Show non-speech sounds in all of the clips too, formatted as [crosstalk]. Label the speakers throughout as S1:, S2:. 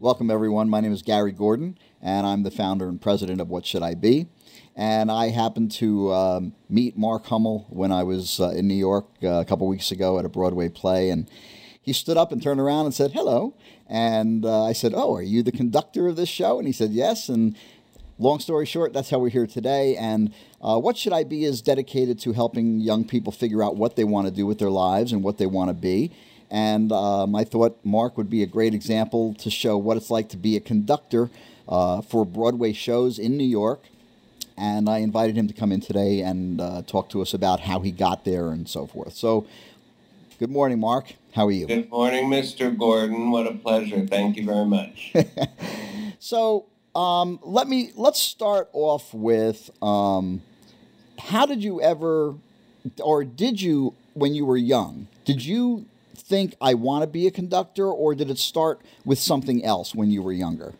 S1: Welcome, everyone. My name is Gary Gordon, and I'm the founder and president of What Should I Be? And I happened to um, meet Mark Hummel when I was uh, in New York uh, a couple weeks ago at a Broadway play. And he stood up and turned around and said, Hello. And uh, I said, Oh, are you the conductor of this show? And he said, Yes. And long story short, that's how we're here today. And uh, What Should I Be is dedicated to helping young people figure out what they want to do with their lives and what they want to be. And um, I thought Mark would be a great example to show what it's like to be a conductor uh, for Broadway shows in New York. And I invited him to come in today and uh, talk to us about how he got there and so forth. So, good morning, Mark. How are you?
S2: Good morning, Mr. Gordon. What a pleasure. Thank you very much. [laughs]
S1: so, um, let me let's start off with um, how did you ever, or did you, when you were young, did you think I want to be a conductor, or did it start with something else when you were younger?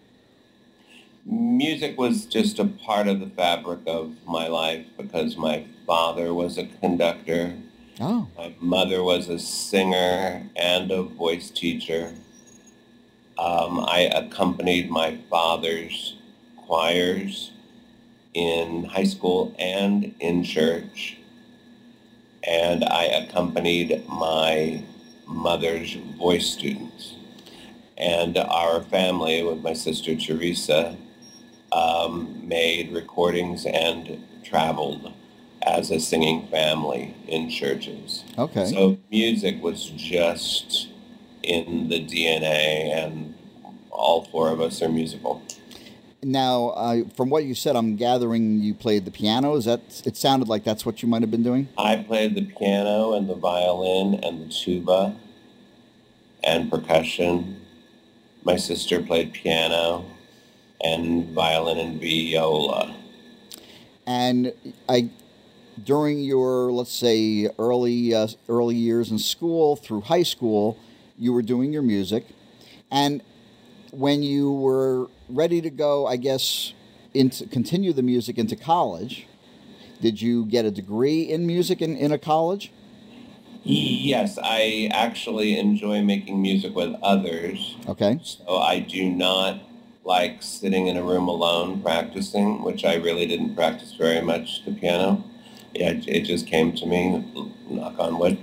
S2: Music was just a part of the fabric of my life because my father was a conductor.
S1: Oh.
S2: My mother was a singer and a voice teacher. Um, I accompanied my father's choirs in high school and in church. And I accompanied my mother's voice students. And our family, with my sister Teresa, um, made recordings and traveled as a singing family in churches.
S1: Okay.
S2: So music was just in the DNA, and all four of us are musical.
S1: Now, uh, from what you said, I'm gathering you played the piano. Is that? It sounded like that's what you might have been doing.
S2: I played the piano and the violin and the tuba and percussion. My sister played piano and violin and viola.
S1: And I, during your let's say early uh, early years in school through high school, you were doing your music, and when you were ready to go, I guess, into continue the music into college, did you get a degree in music in, in a college?
S2: Yes, I actually enjoy making music with others.
S1: Okay.
S2: So I do not like sitting in a room alone practicing, which I really didn't practice very much the piano. Yeah, it, it just came to me, knock on wood.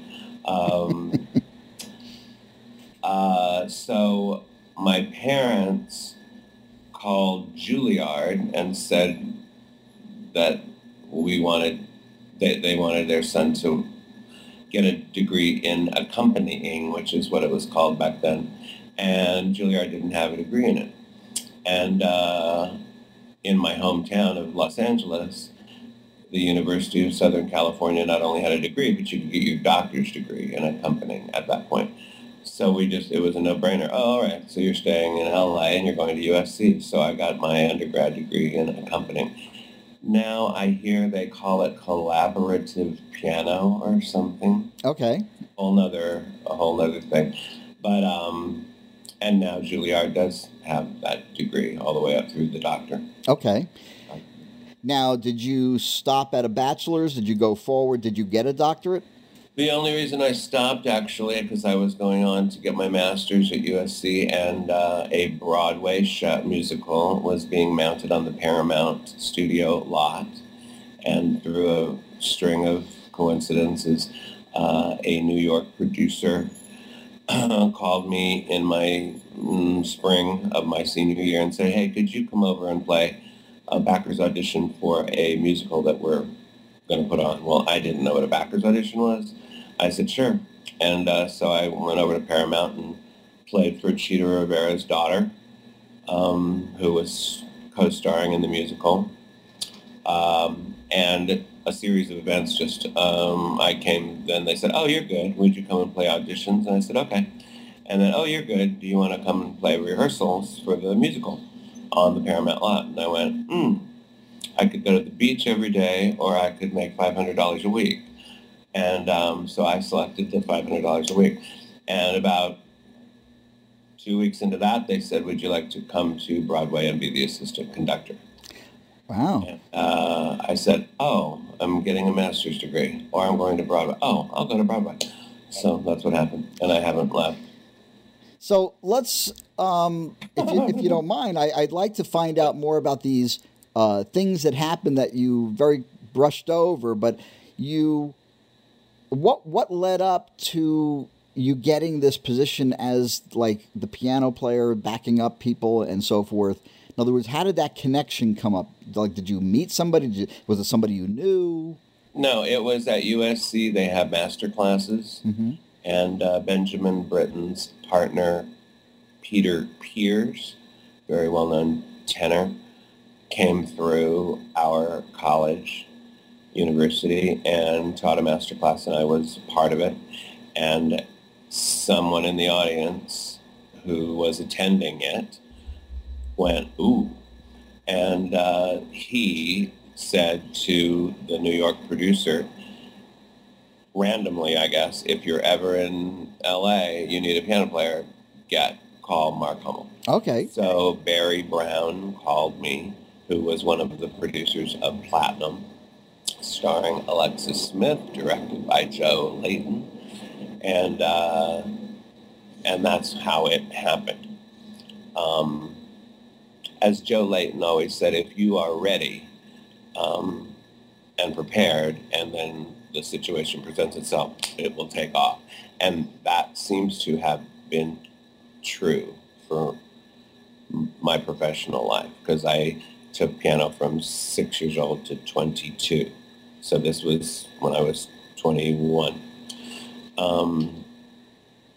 S2: Um, [laughs] uh, so my parents called Juilliard and said that we wanted, they, they wanted their son to get a degree in accompanying, which is what it was called back then. And Juilliard didn't have a degree in it. And uh, in my hometown of Los Angeles, the University of Southern California not only had a degree, but you could get your doctor's degree in accompanying at that point. So we just, it was a no-brainer. Oh, all right, so you're staying in LA and you're going to USC. So I got my undergrad degree in accompanying. Now I hear they call it collaborative piano or something.
S1: Okay.
S2: Whole nother, a whole nother thing. But, um, and now Juilliard does have that degree all the way up through the doctor.
S1: Okay. Now, did you stop at a bachelor's? Did you go forward? Did you get a doctorate?
S2: The only reason I stopped actually because I was going on to get my master's at USC and uh, a Broadway musical was being mounted on the Paramount studio lot. And through a string of coincidences, uh, a New York producer called me in my mm, spring of my senior year and said, hey, could you come over and play a backers audition for a musical that we're going to put on? Well, I didn't know what a backers audition was. I said, sure. And uh, so I went over to Paramount and played for Chita Rivera's daughter, um, who was co-starring in the musical. Um, and a series of events just, um, I came, then they said, oh, you're good. Would you come and play auditions? And I said, okay. And then, oh, you're good. Do you want to come and play rehearsals for the musical on the Paramount lot? And I went, hmm, I could go to the beach every day or I could make $500 a week. And um, so I selected the $500 a week. And about two weeks into that, they said, would you like to come to Broadway and be the assistant conductor?
S1: Wow.
S2: And, uh, I said, oh, I'm getting a master's degree, or I'm going to Broadway. Oh, I'll go to Broadway. So that's what happened, and I haven't left.
S1: So let's um, if, you, if you don't mind, I, would like to find out more about these uh, things that happened that you very brushed over, but you what what led up to you getting this position as like the piano player backing up people and so forth? In other words how did that connection come up? Like did you meet somebody? You, was it somebody you knew?
S2: No it was at usc they have master classes. Mm-hmm. and uh, benjamin britten's partner peter pears very well-known tenor came through our college university and taught a master class and I was part of it. And someone in the audience who was attending it went, ooh. And uh, he said to the New York producer, randomly, I guess, if you're ever in LA, you need a piano player, get, call Mark Hummel.
S1: Okay.
S2: So Barry Brown called me, who was one of the producers of Platinum starring Alexis Smith, directed by Joe Layton, and uh, and that's how it happened. Um, as Joe Layton always said, if you are ready um, and prepared, and then the situation presents itself, it will take off, and that seems to have been true for my professional life because I took piano from six years old to 22. So this was when I was 21. Um,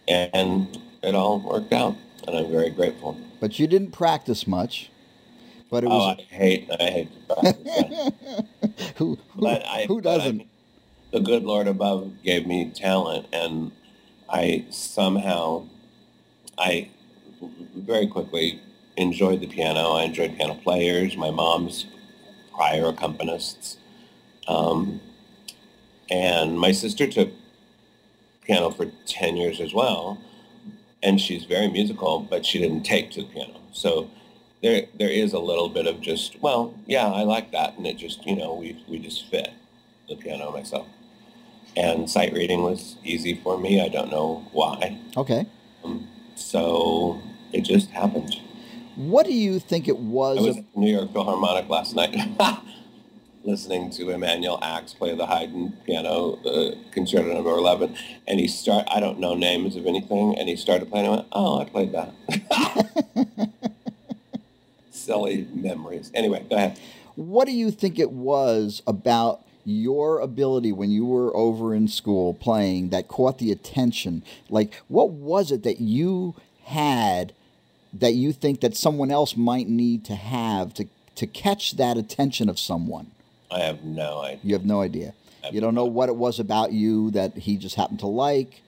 S2: and it all worked out, and I'm very grateful.
S1: But you didn't practice much. But it
S2: oh,
S1: was.
S2: I hate, I hate to
S1: practice. [laughs] who, who, I, who doesn't? I,
S2: the good Lord above gave me talent, and I somehow, I very quickly enjoyed the piano. I enjoyed piano players. My mom's prior accompanists. Um, and my sister took piano for 10 years as well. And she's very musical, but she didn't take to the piano. So there, there is a little bit of just, well, yeah, I like that. And it just, you know, we, we just fit the piano myself. And sight reading was easy for me. I don't know why.
S1: Okay.
S2: Um, so it just happened.
S1: What do you think it was?
S2: I was at New York Philharmonic last night. [laughs] listening to Emanuel Ax play the Haydn piano, the Concerto Number Eleven, and he start. I don't know names of anything, and he started playing. I went, "Oh, I played that." [laughs] Silly memories. Anyway, go ahead.
S1: What do you think it was about your ability when you were over in school playing that caught the attention? Like, what was it that you had that you think that someone else might need to have to to catch that attention of someone?
S2: I have no idea.
S1: You have no idea. You don't know what it was about you that he just happened to like.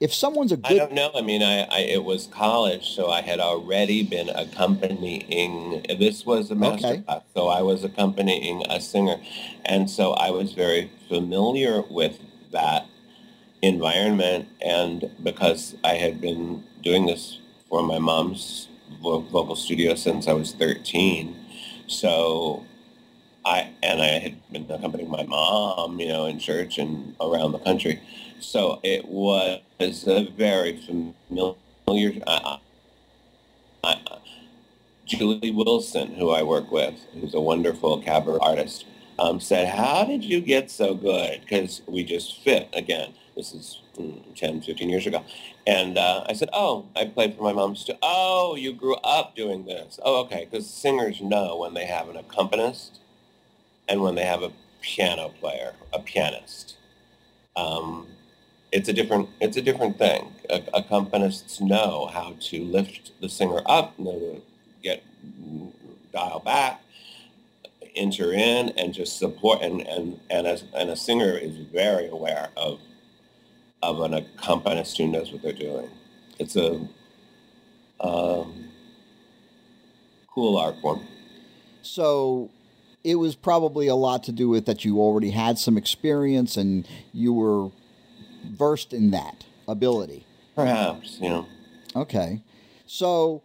S1: If someone's a good,
S2: I don't know. I mean, I, I it was college, so I had already been accompanying. This was a master okay. class, so I was accompanying a singer, and so I was very familiar with that environment. And because I had been doing this for my mom's vocal studio since I was thirteen, so I and I had been accompanying my mom, you know, in church and around the country. So it was a very familiar. Uh, Julie Wilson, who I work with, who's a wonderful cabaret artist, um, said, "How did you get so good?" Because we just fit again. This is 10, 15 years ago. And uh, I said, oh, I played for my mom. St- oh, you grew up doing this. Oh, okay. Because singers know when they have an accompanist and when they have a piano player, a pianist. Um, it's a different it's a different thing. A- accompanists know how to lift the singer up, know to get dial back, enter in, and just support. And and and as and a singer is very aware of of an accompanist who knows what they're doing. It's a um, cool art form.
S1: So it was probably a lot to do with that you already had some experience and you were versed in that ability.
S2: Perhaps, you know.
S1: Okay. So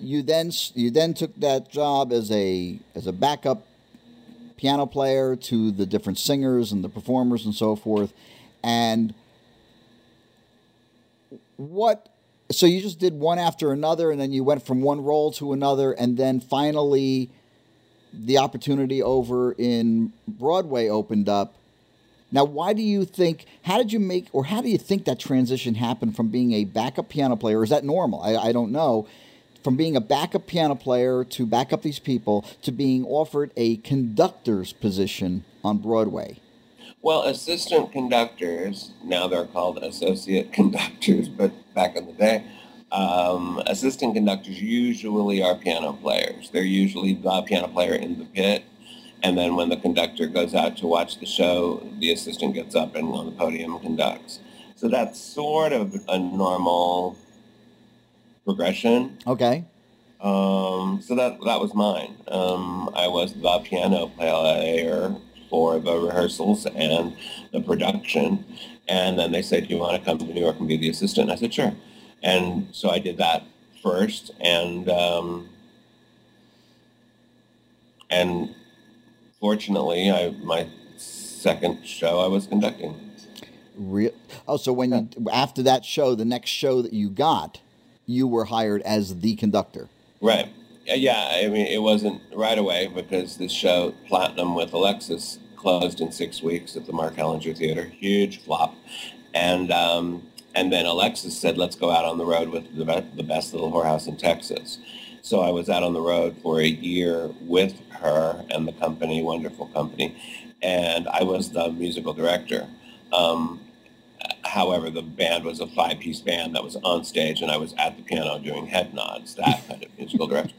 S1: you then you then took that job as a as a backup piano player to the different singers and the performers and so forth and what? So you just did one after another, and then you went from one role to another, and then finally, the opportunity over in Broadway opened up. Now, why do you think? How did you make, or how do you think that transition happened from being a backup piano player? Is that normal? I, I don't know. From being a backup piano player to back up these people to being offered a conductor's position on Broadway.
S2: Well, assistant conductors, now they're called associate [laughs] conductors, but back in the day, um, assistant conductors usually are piano players. They're usually the piano player in the pit and then when the conductor goes out to watch the show, the assistant gets up and on the podium conducts. So that's sort of a normal progression.
S1: Okay.
S2: Um, so that that was mine. Um, I was the piano player for the rehearsals and the production. And then they said, do you want to come to New York and be the assistant? I said, sure. And so I did that first. And, um, and fortunately, I my second show I was conducting.
S1: Real? Oh, so when you after that show, the next show that you got, you were hired as the conductor.
S2: Right. Yeah. I mean, it wasn't right away because the show Platinum with Alexis closed in six weeks at the Mark Hellinger Theater. Huge flop, and um, and then Alexis said, "Let's go out on the road with the, the best little whorehouse in Texas." So I was out on the road for a year with her and the company, wonderful company, and I was the musical director. Um, however, the band was a five-piece band that was on stage, and I was at the piano doing head nods, that kind of musical director.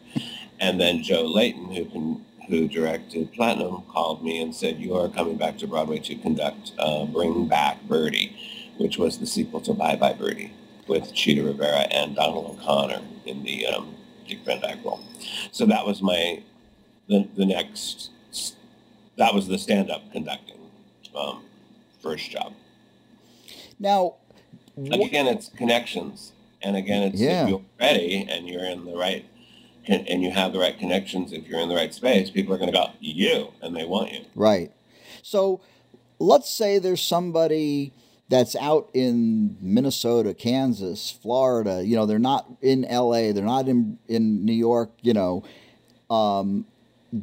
S2: And then Joe Layton, who can, who directed Platinum, called me and said, "You are coming back to Broadway to conduct uh, Bring Back Birdie," which was the sequel to Bye Bye Birdie with Chita Rivera and Donald O'Connor in the um, Dick Van Dyke role. So that was my the the next that was the stand up conducting um, first job.
S1: Now,
S2: again, it's connections, and again, it's yeah. if you're ready and you're in the right and you have the right connections. If you're in the right space, people are going to go you, and they want you.
S1: Right. So, let's say there's somebody that's out in Minnesota, Kansas, Florida. You know, they're not in L.A. They're not in in New York. You know, um,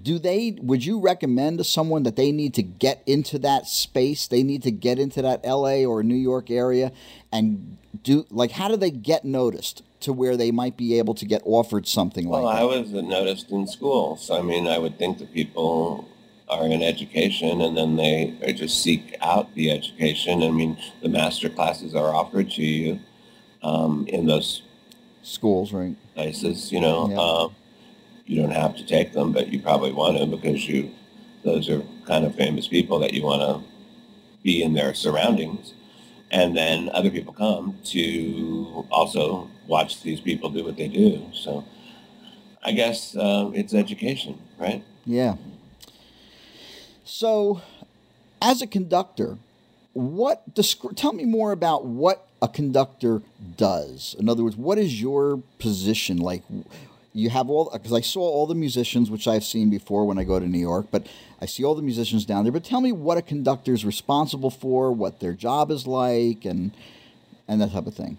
S1: do they? Would you recommend to someone that they need to get into that space? They need to get into that L.A. or New York area, and do like how do they get noticed? To where they might be able to get offered something
S2: well,
S1: like
S2: that. Well, I was noticed in school, so I mean, I would think that people are in education and then they just seek out the education. I mean, the master classes are offered to you um, in those
S1: schools, right?
S2: Places, you know. Yeah. Um, you don't have to take them, but you probably want to because you, those are kind of famous people that you want to be in their surroundings. And then other people come to also watch these people do what they do. So I guess um, it's education, right?
S1: Yeah. So, as a conductor, what tell me more about what a conductor does. In other words, what is your position like? You have all because I saw all the musicians, which I've seen before when I go to New York, but I see all the musicians down there. But tell me what a conductor is responsible for, what their job is like, and and that type of thing.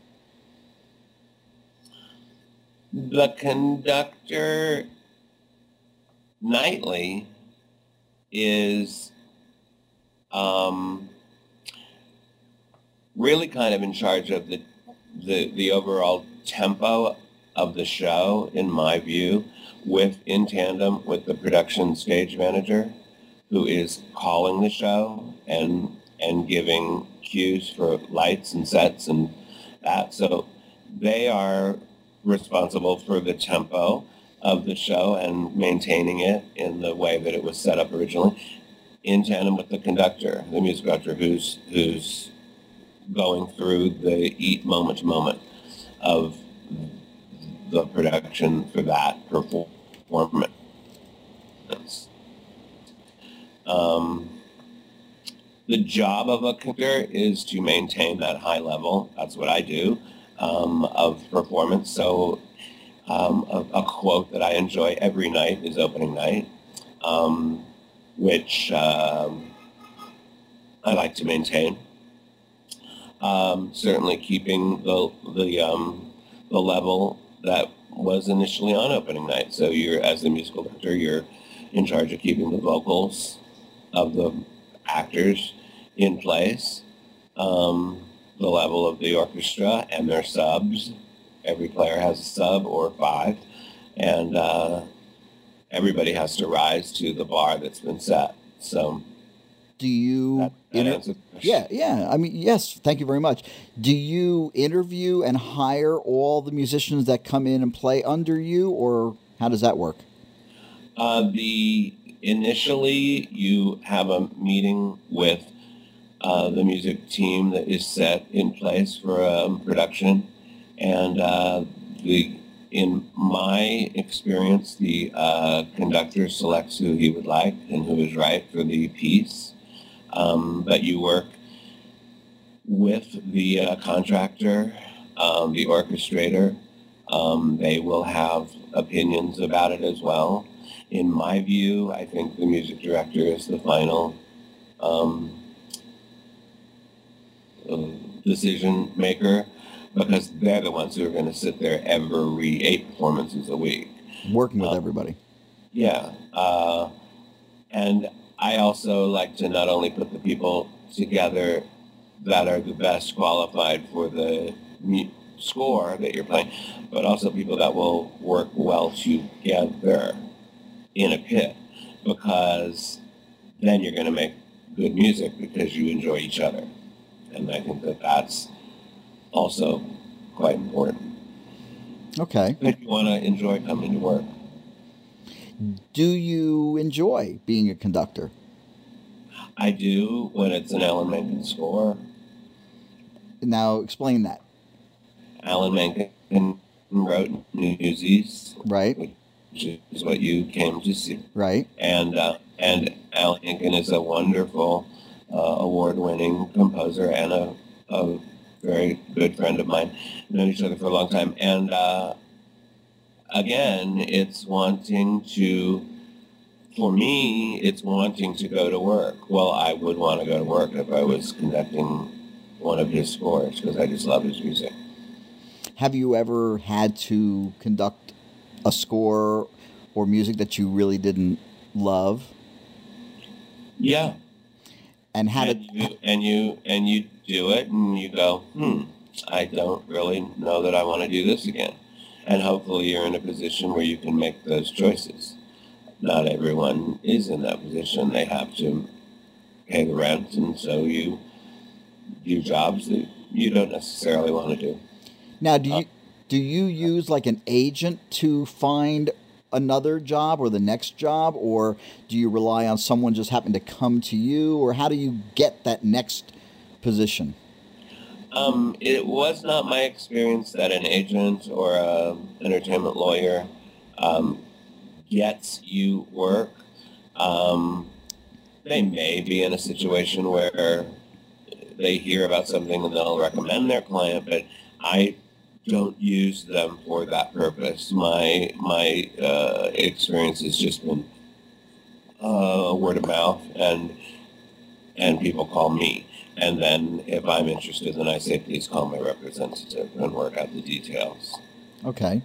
S2: The conductor nightly is um, really kind of in charge of the, the, the overall tempo of the show, in my view, with in tandem with the production stage manager, who is calling the show and and giving cues for lights and sets and that. So they are responsible for the tempo of the show and maintaining it in the way that it was set up originally, in tandem with the conductor, the music director, who's who's going through the eat moment to moment of the production for that performance. Um, the job of a conductor is to maintain that high level. That's what I do um, of performance. So um, a, a, quote that I enjoy every night is opening night, um, which um, I like to maintain. Um, certainly keeping the the um, the level that was initially on opening night. So you're as the musical director, you're in charge of keeping the vocals of the actors in place, um, the level of the orchestra and their subs. Every player has a sub or five, and uh, everybody has to rise to the bar that's been set. So
S1: do you
S2: that, that
S1: inter-
S2: answers the question.
S1: yeah yeah i mean yes thank you very much do you interview and hire all the musicians that come in and play under you or how does that work
S2: Uh, the initially you have a meeting with uh, the music team that is set in place for um, production, and uh, the in my experience, the uh, conductor selects who he would like and who is right for the piece. Um, but you work with the uh, contractor, um, the orchestrator. Um, they will have opinions about it as well in my view, I think the music director is the final um, decision maker because they're the ones who are going to sit there every eight performances a week.
S1: working with
S2: Uh,
S1: everybody
S2: Yeah. Uh, and I also like to not only put the people together that are the best qualified for the score that you're playing, but also people that will work well together in a pit because then you're going to make good music because you enjoy each other. And I think that that's also quite important.
S1: okay
S2: If you want to enjoy coming to work.
S1: Do you enjoy being a conductor
S2: I do when it's an Alan Menken score.
S1: now explain that
S2: Alan Menken wrote Newsies,
S1: right
S2: which is what you came to see.
S1: right
S2: And uh, and Alan Menken is a wonderful uh, award-winning composer and a, a very good friend of mine. Known each other for a long time. And uh, again, it's wanting to, for me, it's wanting to go to work. Well, I would want to go to work if I was conducting one of his scores because I just love his music.
S1: have you ever had to conduct a score or music that you really didn't love
S2: Yeah.
S1: and how
S2: and
S1: did
S2: you and you and you do it and you go hmm i don't really know that i want to do this again and hopefully you're in a position where you can make those choices. Not everyone is in that position. They have to pay the rent and so you do jobs that you don't necessarily want to do.
S1: Now, do uh, you do you use like an agent to find another job or the next job, or do you rely on someone just happen to come to you, or how do you get that next position?
S2: Um, it was not my experience that an agent or an entertainment lawyer um, gets you work. Um, they may be in a situation where they hear about something and they'll recommend their client, but I don't use them for that purpose. My my uh, experience has just been uh, word of mouth, and and people call me. And then if I'm interested, then I say, please call my representative and work out the details.
S1: Okay.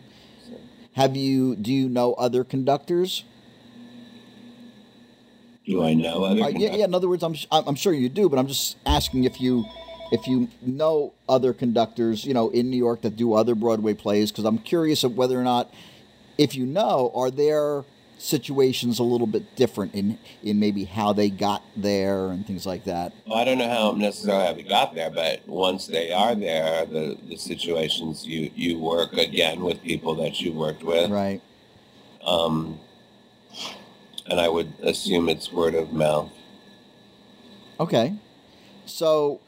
S1: Have you do you know other conductors?
S2: Do I know other?
S1: Uh, yeah, yeah. In other words, I'm I'm sure you do, but I'm just asking if you if you know other conductors, you know, in New York that do other Broadway plays, because I'm curious of whether or not, if you know, are their situations a little bit different in in maybe how they got there and things like that.
S2: Well, I don't know how necessarily how we got there, but once they are there, the, the situations you, you work again with people that you worked with.
S1: Right.
S2: Um, and I would assume it's word of mouth.
S1: Okay. So,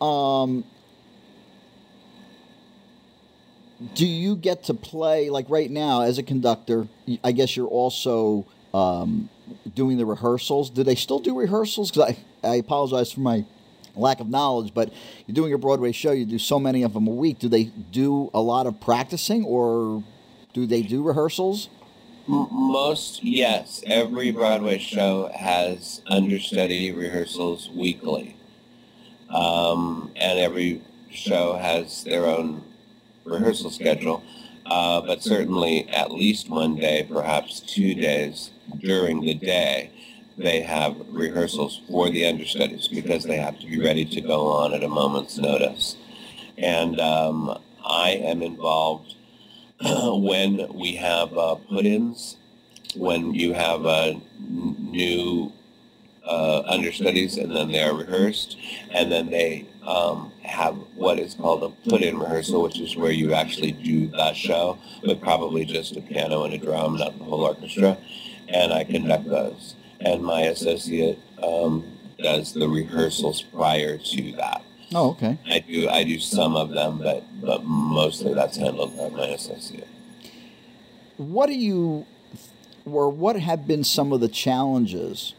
S1: um, do you get to play like right now as a conductor? I guess you're also um, doing the rehearsals. Do they still do rehearsals? Because I, I apologize for my lack of knowledge, but you're doing a Broadway show. You do so many of them a week. Do they do a lot of practicing, or do they do rehearsals?
S2: Most, yes. Every Broadway show has understudy rehearsals weekly. um, and every show has their own rehearsal schedule. Uh, but certainly at least one day, perhaps two days during the day, they have rehearsals for the understudies because they have to be ready to go on at a moment's notice. And um, I am involved [clears throat] when we have uh, put-ins, when you have uh, new uh, understudies and then they are rehearsed, and then they um, have what is called a put-in rehearsal, which is where you actually do that show but probably just a piano and a drum, not the whole orchestra, and I conduct those. And my associate um, does the rehearsals prior to that.
S1: Oh, okay.
S2: I do I do some of them, but but mostly that's handled by my associate.
S1: What do you, or what have been some of the challenges,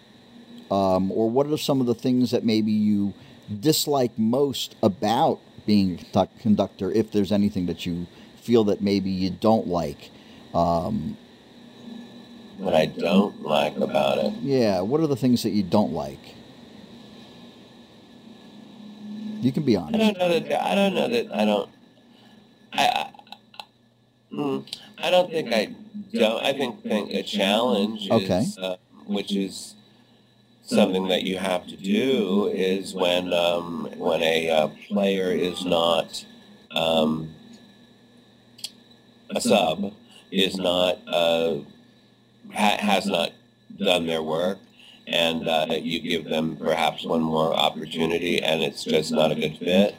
S1: um, or what are some of the things that maybe you dislike most about being a conductor, if there's anything that you feel that maybe you don't like? Um,
S2: what I don't like about it.
S1: Yeah, what are the things that you don't like? You can be honest.
S2: I don't know that. I don't know that. I don't. I. I, mm, I don't think I don't. I think, think a challenge
S1: okay.
S2: is, uh, which is something that you have to do, is when um, when a uh, player is not um, a sub, is not uh, ha- has not done their work, and uh, you give them perhaps one more opportunity and it's just not a good fit,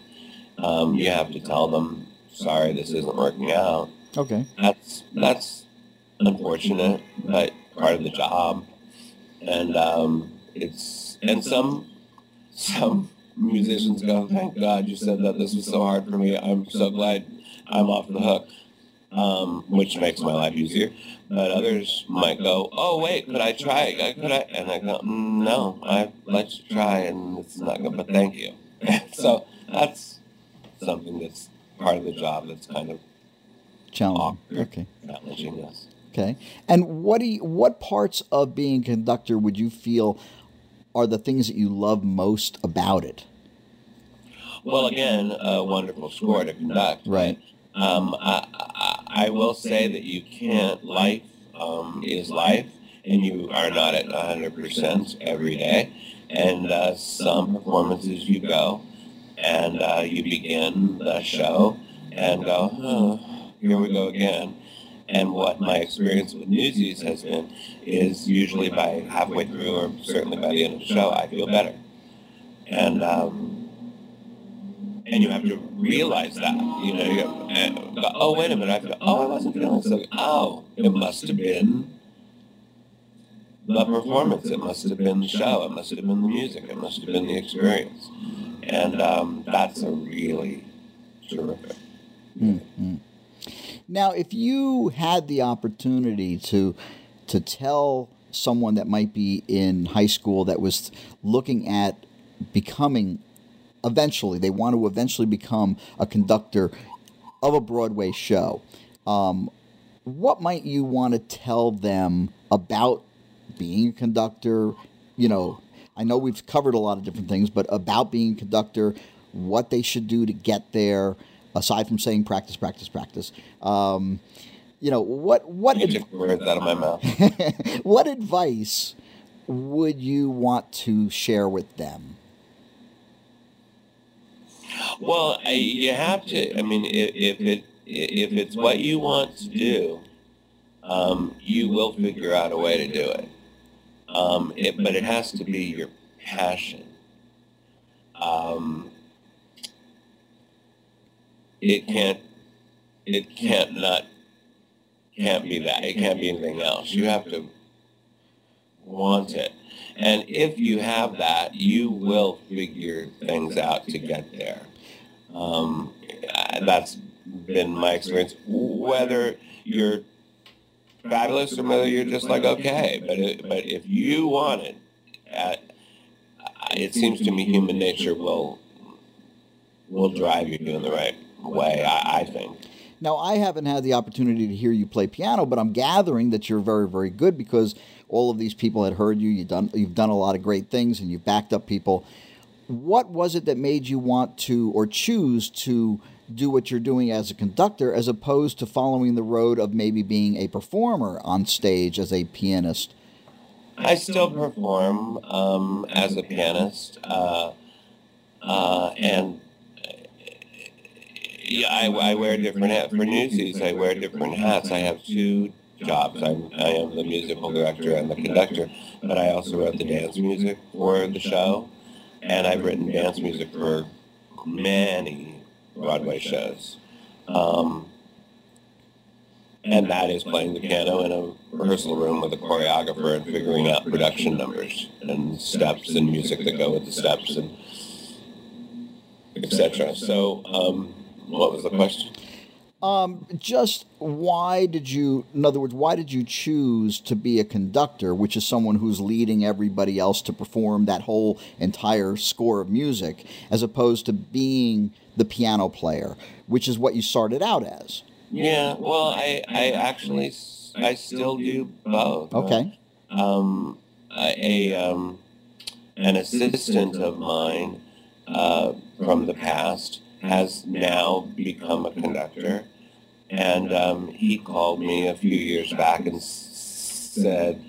S2: um, you have to tell them, sorry, this isn't working out.
S1: Okay.
S2: That's that's unfortunate, but part of the job. And um, it's and some some musicians go, thank God you said that. This was so hard for me. I'm so glad I'm off the hook um, which makes my life easier. But others might go, oh, wait, could I try? Could I? And I go, mm, no, I let you try, and it's not good, but thank you. [laughs] so that's something that's part of the job that's kind of
S1: challenging. Okay.
S2: Challenging, yes.
S1: Okay. And what do you, what parts of being a conductor would you feel are the things that you love most about it?
S2: Well, again, a wonderful score to conduct.
S1: Right.
S2: Um, I, I, I, will say that you can't, life um, is life, and you are not at 100% every day. And uh, some performances you go, and uh, you begin the show, and go, oh, here we go again. And what my experience with Newsies has been is usually by halfway through, or certainly by the end of the show, I feel better. And um, and you have to realize that. You know, you go, oh wait a minute, I feel, oh I wasn't feeling so. Good. Oh, it must have been the performance. It must have been the show. It must have been the music. It must have been the experience, and um, that's a really terrific.
S1: Mm-hmm. Now, if you had the opportunity to to tell someone that might be in high school that was looking at becoming eventually. They want to eventually become a conductor of a Broadway show. Um, what might you want to tell them about being a conductor? You know, I know we've covered a lot of different things, but about being a conductor, what they should do to get there, aside from saying practice, practice, practice. Um, you know, what what
S2: words out of my mouth. [laughs]
S1: what advice would you want to share with them?
S2: Well, I, you have to. I mean, if, if it if it's what you want to do, um, you will figure out a way to do it. Um, it but it has to be your passion. Um, it can't. It can't not. Can't be that. It can't be anything else. You have to want it. And if you have that, you will figure things out to get there. Um, that's been my experience. Whether you're fabulous or whether you're just like okay, but it, but if you want it, uh, it seems to me human nature will will drive you in the right way. I, I think.
S1: Now, I haven't had the opportunity to hear you play piano, but I'm gathering that you're very, very good because all of these people had heard you. You've done, you've done a lot of great things, and you've backed up people. what was it that made you want to or choose to do what you're doing as a conductor as opposed to following the road of maybe being a performer on stage as a pianist?
S2: I still perform um, as a pianist, uh, uh, and yeah, I, I, wear different hats. For Newsies, I wear different hats. I have two jobs. I'm, I am the musical director and the conductor, but I also wrote the dance music for the show, and I've written dance music for many Broadway shows. Um, and that is playing the piano in a rehearsal room with a choreographer and figuring out production numbers and steps and music that go with the steps and etc. So, um, what was the question?
S1: Um, just why did you, in other words, why did you choose to be a conductor, which is someone who's leading everybody else to perform that whole entire score of music, as opposed to being the piano player, which is what you started out as?
S2: Yeah, well, I, I actually, I still do both.
S1: Okay.
S2: Um, a, um, an assistant of mine uh, from the past has now become a conductor. And um, he called me a few years back and said,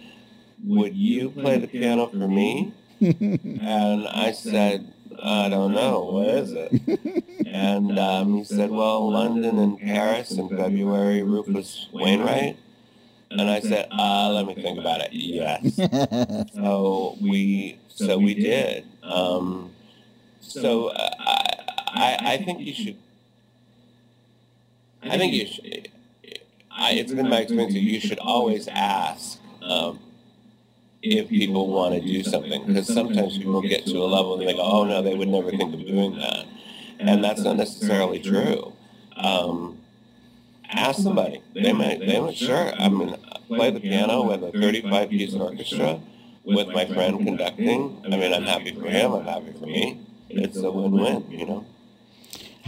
S2: would you play the piano for me? [laughs] and I said, I don't know, what is it? and um, he said, well, London and Paris in February, Rufus Wainwright. And I said, uh, let me think about it. Yes. [laughs] so we, so we did. Um, so uh, I, I, I think you should. I think you should. I, it's been my experience that you should always ask um, if people want to do something because sometimes people get to a level and they go, "Oh no, they would never think of doing that," and that's not necessarily true. Um, ask somebody; they might. They might. Sure, I mean, play the piano with a 35 piece orchestra with my friend conducting. I mean, I'm happy for him. I'm happy for me. It's a win-win, you know.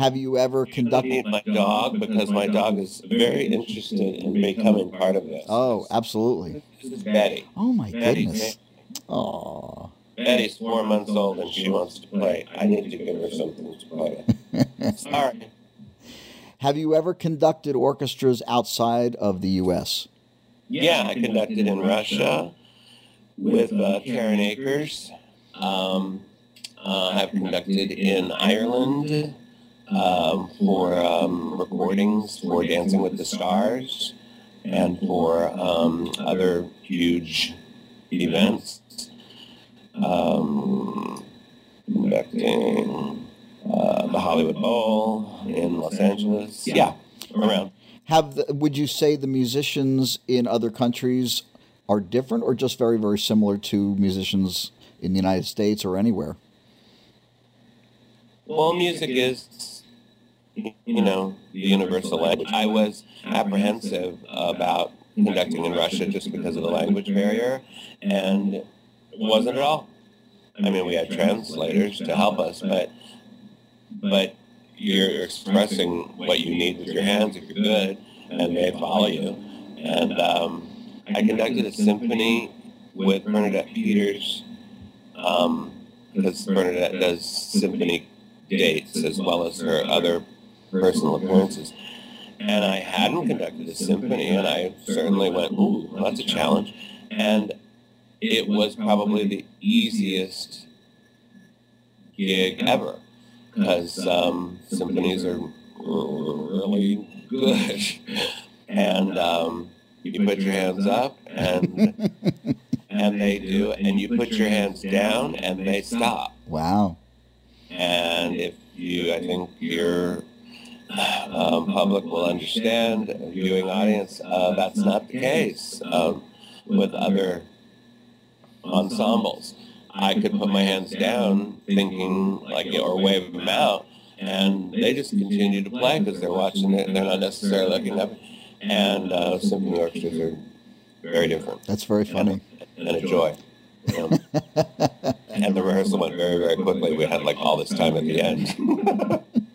S1: Have you ever conducted
S2: my dog because my dog is very interested in becoming part of this.
S1: Oh, absolutely.
S2: This is Betty.
S1: Oh my goodness. Oh.
S2: Betty's four months old and she wants to play. I need to give her something to play with. [laughs] Sorry.
S1: Have you ever conducted orchestras outside of the U.S.?
S2: Yeah, I conducted in Russia with uh, Karen Akers. Um, uh, I've conducted in Ireland um, for um, recordings for Dancing with the Stars and for um, other huge events. Um, conducting uh, the Hollywood Bowl in Los Angeles. Yeah, around.
S1: Have the, would you say the musicians in other countries are different, or just very very similar to musicians in the United States or anywhere?
S2: Well, music is, you know, the universal language. I was apprehensive about conducting in Russia just because of the language barrier, and wasn't at all. I mean, we had translators to help us, but but you're expressing what you need with your hands if you're good, and they follow you. And um, I conducted a symphony with Bernadette Peters um, because Bernadette does symphony dates as well as her other personal appearances. And I hadn't conducted a symphony, and I certainly went, ooh, that's a challenge. And it was probably the easiest gig ever because um, symphonies are really good. And um, you put your hands up, and and they do, and you put your hands down, and they stop.
S1: Wow.
S2: And if you, I think your um, public will understand, viewing audience, uh, that's not the case um, with other ensembles. I could put my hands down thinking like, or wave them out, and they just continue to play because they're watching it. They're not necessarily looking up. And uh, symphony orchestras are very different.
S1: That's very funny.
S2: And, and a joy. You [laughs] and the rehearsal went very, very quickly. We had like all this time at the end. [laughs]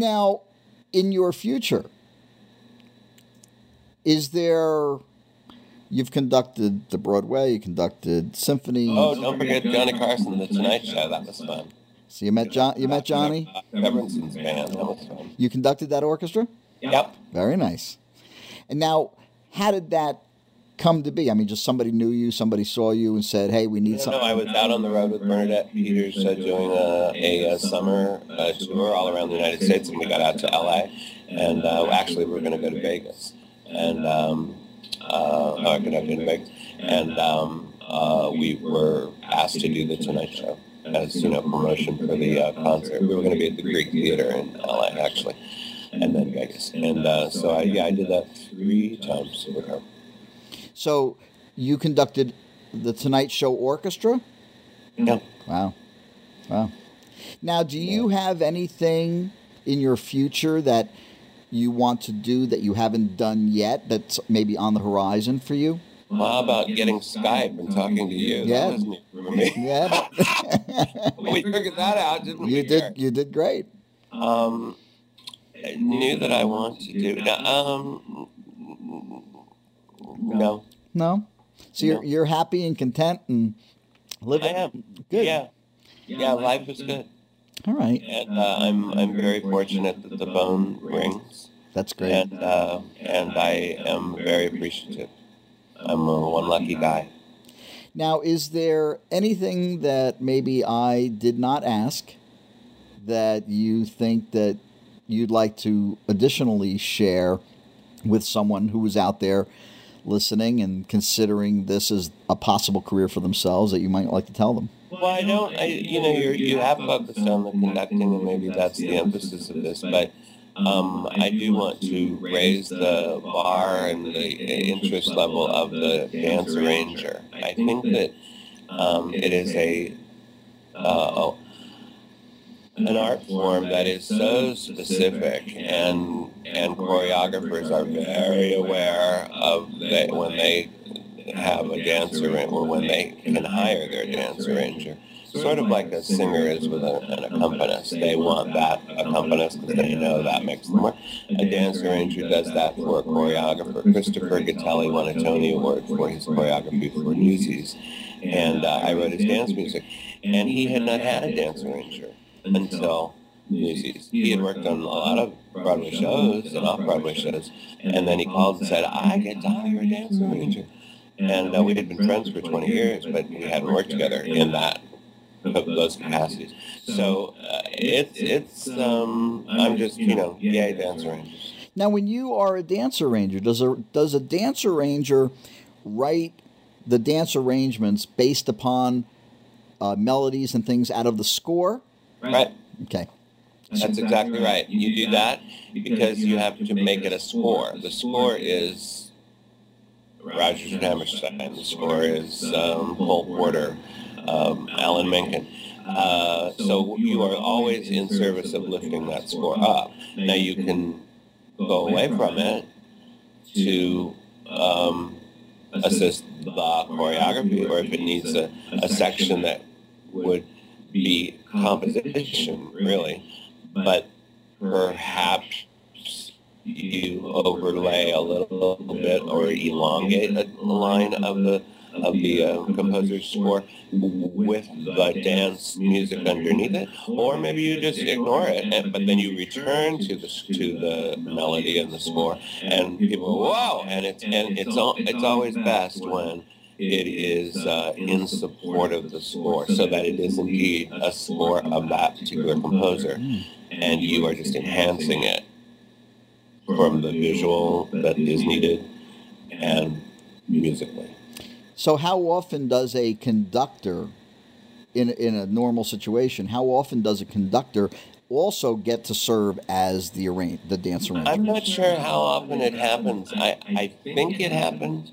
S1: now, in your future, is there You've conducted the Broadway. You conducted symphony.
S2: Oh, don't forget Johnny Carson, The Tonight Show. That was fun.
S1: So you met John. You met Johnny.
S2: Evanson's band. That was fun.
S1: You conducted that orchestra.
S2: Yep.
S1: Very nice. And now, how did that come to be? I mean, just somebody knew you, somebody saw you, and said, "Hey, we need
S2: No,
S1: something."
S2: no, I was out on the road with Bernadette Peters uh, doing a, a, a summer uh, tour all around the United States, and we got out to LA, and uh, actually we were going to go to Vegas, and um, uh, I conducted in Vegas, and um, uh, we were asked to do the Tonight Show as you know promotion for the uh, concert. We were going to be at the Greek Theater in LA actually, and then Vegas, and uh, so I, yeah, I did that three times with her.
S1: So you conducted the Tonight Show orchestra.
S2: Yeah.
S1: Wow, wow. Now, do you have anything in your future that you want to do that you haven't done yet? That's maybe on the horizon for you.
S2: Well, how about getting Skype and talking to you?
S1: Yeah.
S2: That was new for me.
S1: Yeah, [laughs]
S2: we figured that out, didn't we?
S1: you did. You did great.
S2: Um, I knew that I wanted to do. no, Um, no,
S1: No. So you're
S2: No.
S1: you're happy and content and
S2: I
S1: living.
S2: am.
S1: Good.
S2: Yeah, yeah. Life is good,
S1: All right.
S2: and uh, I'm I'm very fortunate that the phone rings,
S1: That's great.
S2: and uh, and I am very appreciative. I'm a one lucky guy.
S1: Now, is there anything that maybe I did not ask that you think that you'd like to additionally share with someone who is out there listening and considering this as a possible career for themselves that you might like to tell them?
S2: Well, I don't. I, you know, you you have focused on the conducting, and maybe that's the emphasis of this. But um, I do want to raise the bar and the interest level of the dance arranger. I think that um, it is a uh, an art form that is so specific, and and choreographers are very aware of that when they have a dancer or when they can hire their dance arranger. Sort of like a singer is with a, an accompanist. They want that accompanist because they know that makes them work. A dance arranger does that for a choreographer. Christopher Gattelli won a Tony Award for his choreography for Newsies. And uh, I wrote his dance music. And he had not had a dance arranger until Newsies. He had worked on a lot of Broadway shows and off-Broadway shows. And then he called and said, I get to hire a dance arranger. And uh, we had been friends for 20 years, but we hadn't worked together in that those capacities. So uh, it's it's um, I'm just you know yay dance arrangers.
S1: Now, when you are a dance arranger, does a does a dance arranger write the dance arrangements based upon uh, melodies and things out of the score?
S2: Right.
S1: Okay.
S2: That's exactly right. You do that because you have to make it a score. The score is Rodgers and Hammerstein. The score is um, Cole Porter, um, Alan Menken. Uh, so you are always in service of lifting that score up. Now you can go away from it to um, assist the choreography, or if it needs a, a section that would be composition, really. But perhaps you overlay a little bit or elongate a line of the of the uh, composer's score with the dance music underneath it, or maybe you just ignore it, and, but then you return to the to the melody and the score, and people wow, and it's and it's it's always best when it is uh, in support of the score, so that it is indeed a score of that particular composer, and you are just enhancing it from the visual that is needed and musically.
S1: So, how often does a conductor, in in a normal situation, how often does a conductor also get to serve as the arrange the dance arranger?
S2: I'm not sure how often it happens. I, I think it happened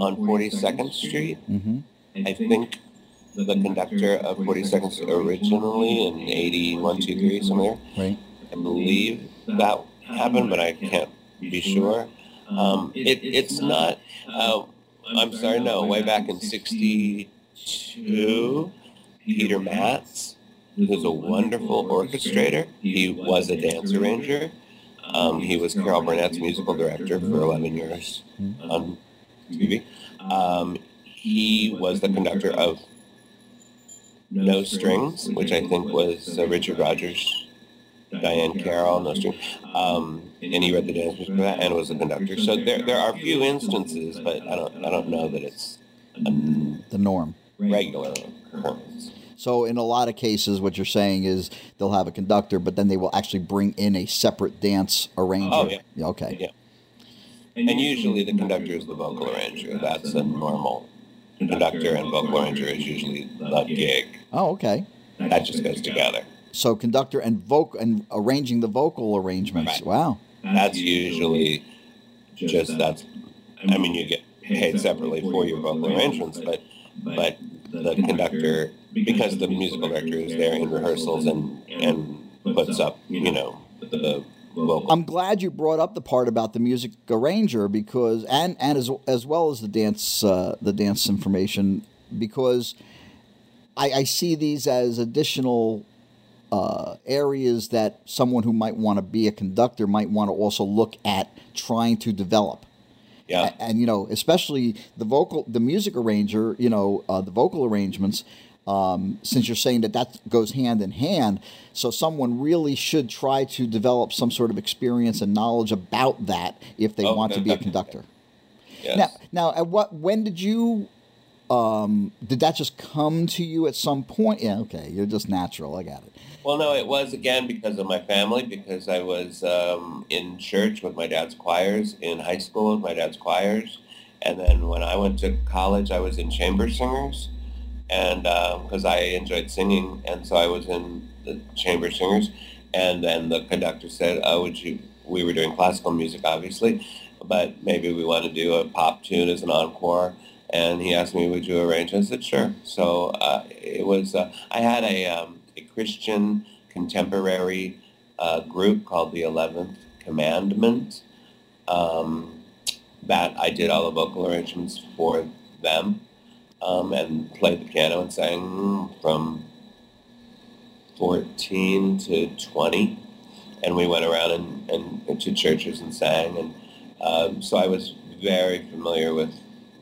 S2: on 42nd Street.
S1: hmm
S2: I think the conductor of 42nd Street originally in 81, 2, 3, somewhere.
S1: Right.
S2: I believe that happened, but I can't be sure. Um, it, it's not, uh, I'm sorry, no, way back in 62, Peter Matz, who's a wonderful orchestrator, he was a dance arranger. Um, he was Carol Burnett's musical director for 11 years on TV. Um, he was the conductor of No Strings, which I think was uh, Richard Rodgers, Diahann Carroll, No Strings. Um, and he read the dance music for that and was the conductor. So there, there are a few instances, but I don't, I don't know that it's a
S1: the norm.
S2: regular occurrence.
S1: So in a lot of cases, what you're saying is they'll have a conductor, but then they will actually bring in a separate dance arranger.
S2: Oh, yeah.
S1: Okay.
S2: Yeah. And usually the conductor is the vocal arranger. That's a normal conductor and vocal arranger is usually the gig.
S1: Oh, okay.
S2: That just goes together.
S1: So conductor and vocal and arranging the vocal arrangements.
S2: Right.
S1: Wow.
S2: That's usually just that's. I mean, you get paid separately for your vocal arrangements, but but the conductor because the musical director is there in rehearsals and and puts up you know the
S1: I'm glad you brought up the part about the music arranger because and and as as well as the dance uh, the dance information because I, I see these as additional uh, areas that someone who might want to be a conductor might want to also look at trying to develop.
S2: yeah.
S1: and you know especially the vocal the music arranger you know uh, the vocal arrangements um, since you're saying that that goes hand in hand so someone really should try to develop some sort of experience and knowledge about that if they
S2: Oh,
S1: want to be a conductor.
S2: Yes.
S1: now now at what when did you um, did that just come to you at some point? Yeah okay you're just natural i got it.
S2: Well, no, it was again because of my family, because I was um, in church with my dad's choirs, in high school with my dad's choirs, and then when I went to college, I was in chamber singers, and because I enjoyed singing, and so I was in the chamber singers, and then the conductor said, "Oh, would you?" We were doing classical music, obviously, but maybe we want to do a pop tune as an encore. And he asked me, "Would you arrange?" I said, "Sure." So uh, it was. Uh, I had a um, a Christian contemporary uh, group called the Eleventh Commandment um, that I did all the vocal arrangements for them um, and played the piano and sang from 14 to 20. And we went around and, and to churches and sang. And um, so I was very familiar with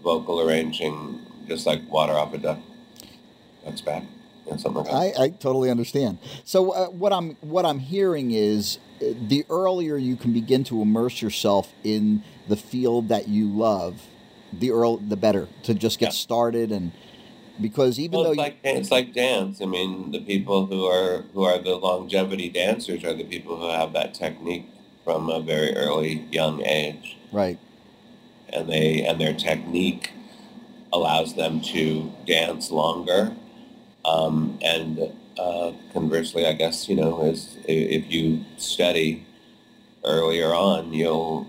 S2: vocal arranging, just like water off a duck. Duck's back. Something.
S1: I, I totally understand. So uh, what I'm what I'm hearing is uh, the earlier you can begin to immerse yourself in the field that you love, the earl the better to just get
S2: Yeah.
S1: started and because even
S2: Well,
S1: though
S2: it's like it's like dance. I mean, the people who are who are the longevity dancers are the people who have that technique from a very early young age,
S1: right
S2: and they and their technique allows them to dance longer. Um, and uh, conversely, I guess you know, is if you study earlier on, you'll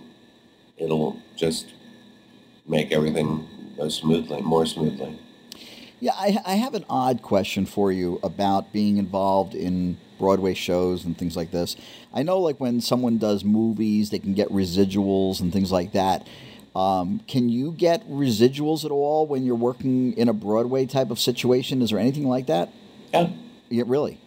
S2: it'll just make everything go smoothly, more smoothly.
S1: yeah I, I have an odd question for you about being involved in Broadway shows and things like this. I know like when someone does movies, they can get residuals and things like that. Um, can you get residuals at all when you're working in a Broadway type of situation? Is there anything like that?
S2: Yeah.
S1: Yeah, really.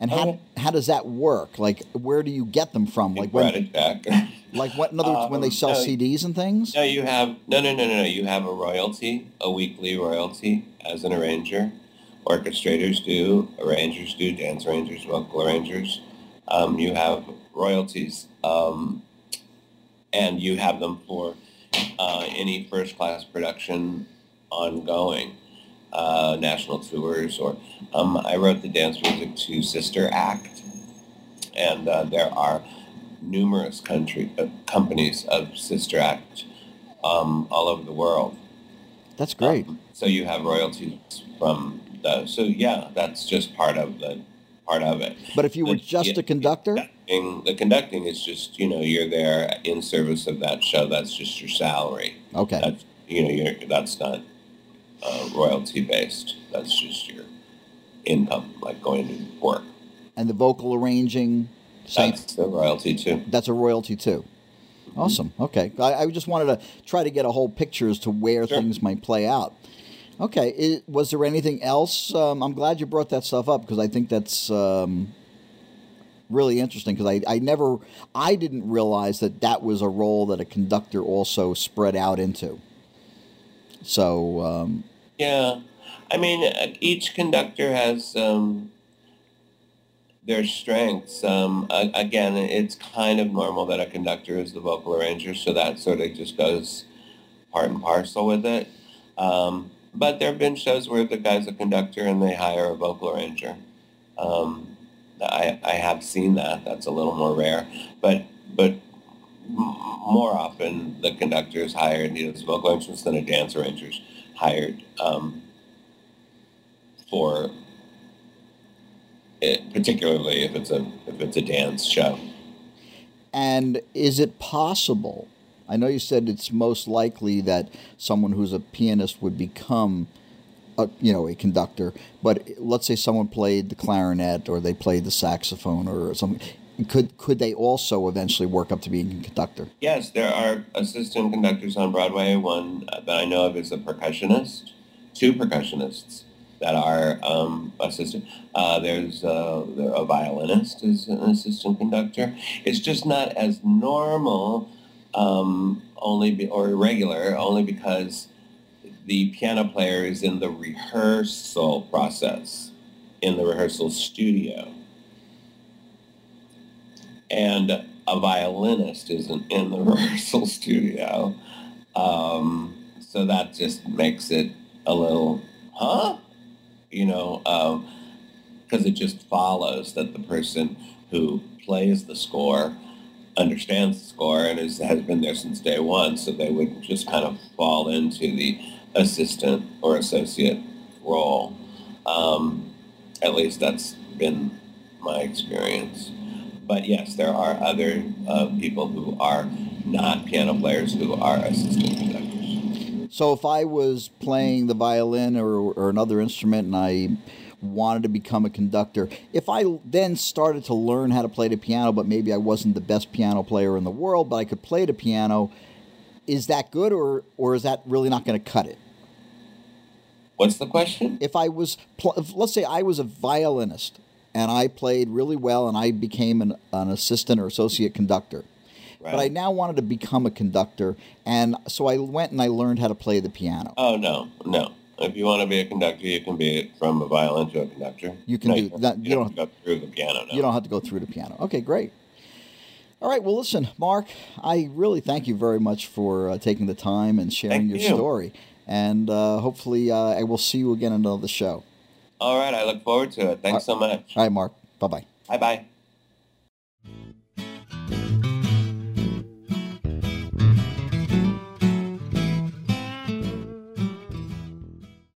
S1: And how
S2: Okay.
S1: how does that work? Like, where do you get them from? Like when,
S2: it back.
S1: like what? In other words, when they
S2: Um,
S1: sell
S2: no,
S1: CDs and things.
S2: No, you have no, no, no, no, no. You have a royalty, a weekly royalty as an arranger. Orchestrators do, arrangers do, dance arrangers, vocal arrangers. Um, you have royalties, um, and you have them for uh, any first-class production ongoing, uh, national tours, or um, I wrote the dance music to Sister Act, and uh, there are numerous country uh, companies of Sister Act um, all over the world.
S1: That's great.
S2: Um, so you have royalties from those. So yeah, that's just part of the part of it.
S1: but if you were
S2: the-
S1: just
S2: yeah,
S1: a conductor,
S2: Conducting- The conducting is just you know you're there in service of that show. That's just your salary.
S1: okay,
S2: That's you know you're that's not uh, royalty based. That's just your income, like going to work.
S1: and the vocal arranging, same.
S2: That's the royalty too.
S1: That's a royalty too. Awesome. Okay, I, I just wanted to try to get a whole picture as to where
S2: Sure.
S1: things might play out. Okay, i was there anything else? Um, I'm glad you brought that stuff up because I think that's um, really interesting. Because I, I never, I didn't realize that that was a role that a conductor also spread out into. So um,
S2: yeah, I mean, uh, each conductor has um, their strengths. Um, again, it's kind of normal that a conductor is the vocal arranger, so that sort of just goes part and parcel with it. Um, but there have been shows where the guy's a conductor and they hire a vocal arranger. Um, I, I have seen that. That's a little more rare, but but more often the conductor is hired, he does vocal arrangements, than a dance arranger's hired um, for it, particularly if it's a if it's a dance show.
S1: And is it possible? I know you said it's most likely that someone who's a pianist would become a, you know a conductor, but let's say someone played the clarinet or they played the saxophone or something could could they also eventually work up to being a conductor?
S2: Yes, there are assistant conductors on Broadway. One that I know of is a percussionist, two percussionists that are um, assistant. Uh, there's uh, a violinist is an assistant conductor. It's just not as normal, um, only be, or irregular, only because the piano player is in the rehearsal process, in the rehearsal studio and a violinist isn't in the [laughs] rehearsal studio. Um, so that just makes it a little, huh? You know, because um, it just follows that the person who plays the score understands the score and is, has been there since day one, so they would just kind of fall into the assistant or associate role. Um, at least that's been my experience. But yes, there are other uh, people who are not piano players who are assistant conductors.
S1: So if I was playing the violin or, or another instrument and I wanted to become a conductor, if I then started to learn how to play the piano, but maybe I wasn't the best piano player in the world, but I could play the piano, is that good or, or is that really not going to cut it?
S2: What's the question?
S1: If I was, if, let's say I was a violinist and I played really well, and I became an, an assistant or associate conductor. Right. But I now wanted to become a conductor, and so I went and I learned how to play the piano.
S2: Oh no, no! If you want to be a conductor, you can be it from a violin to a conductor.
S1: You can
S2: no,
S1: do
S2: you
S1: that.
S2: You, don't, don't have to go through the piano. No.
S1: You don't have to go through the piano. Okay, great. All right. Well, listen, Mark. I really thank you very much for uh, taking the time and sharing
S2: thank
S1: your you. story. And uh, hopefully, uh, I will see you again on another show.
S2: All right. I look forward to it. Thanks so much.
S1: All right, Mark. Bye bye.
S2: Bye bye.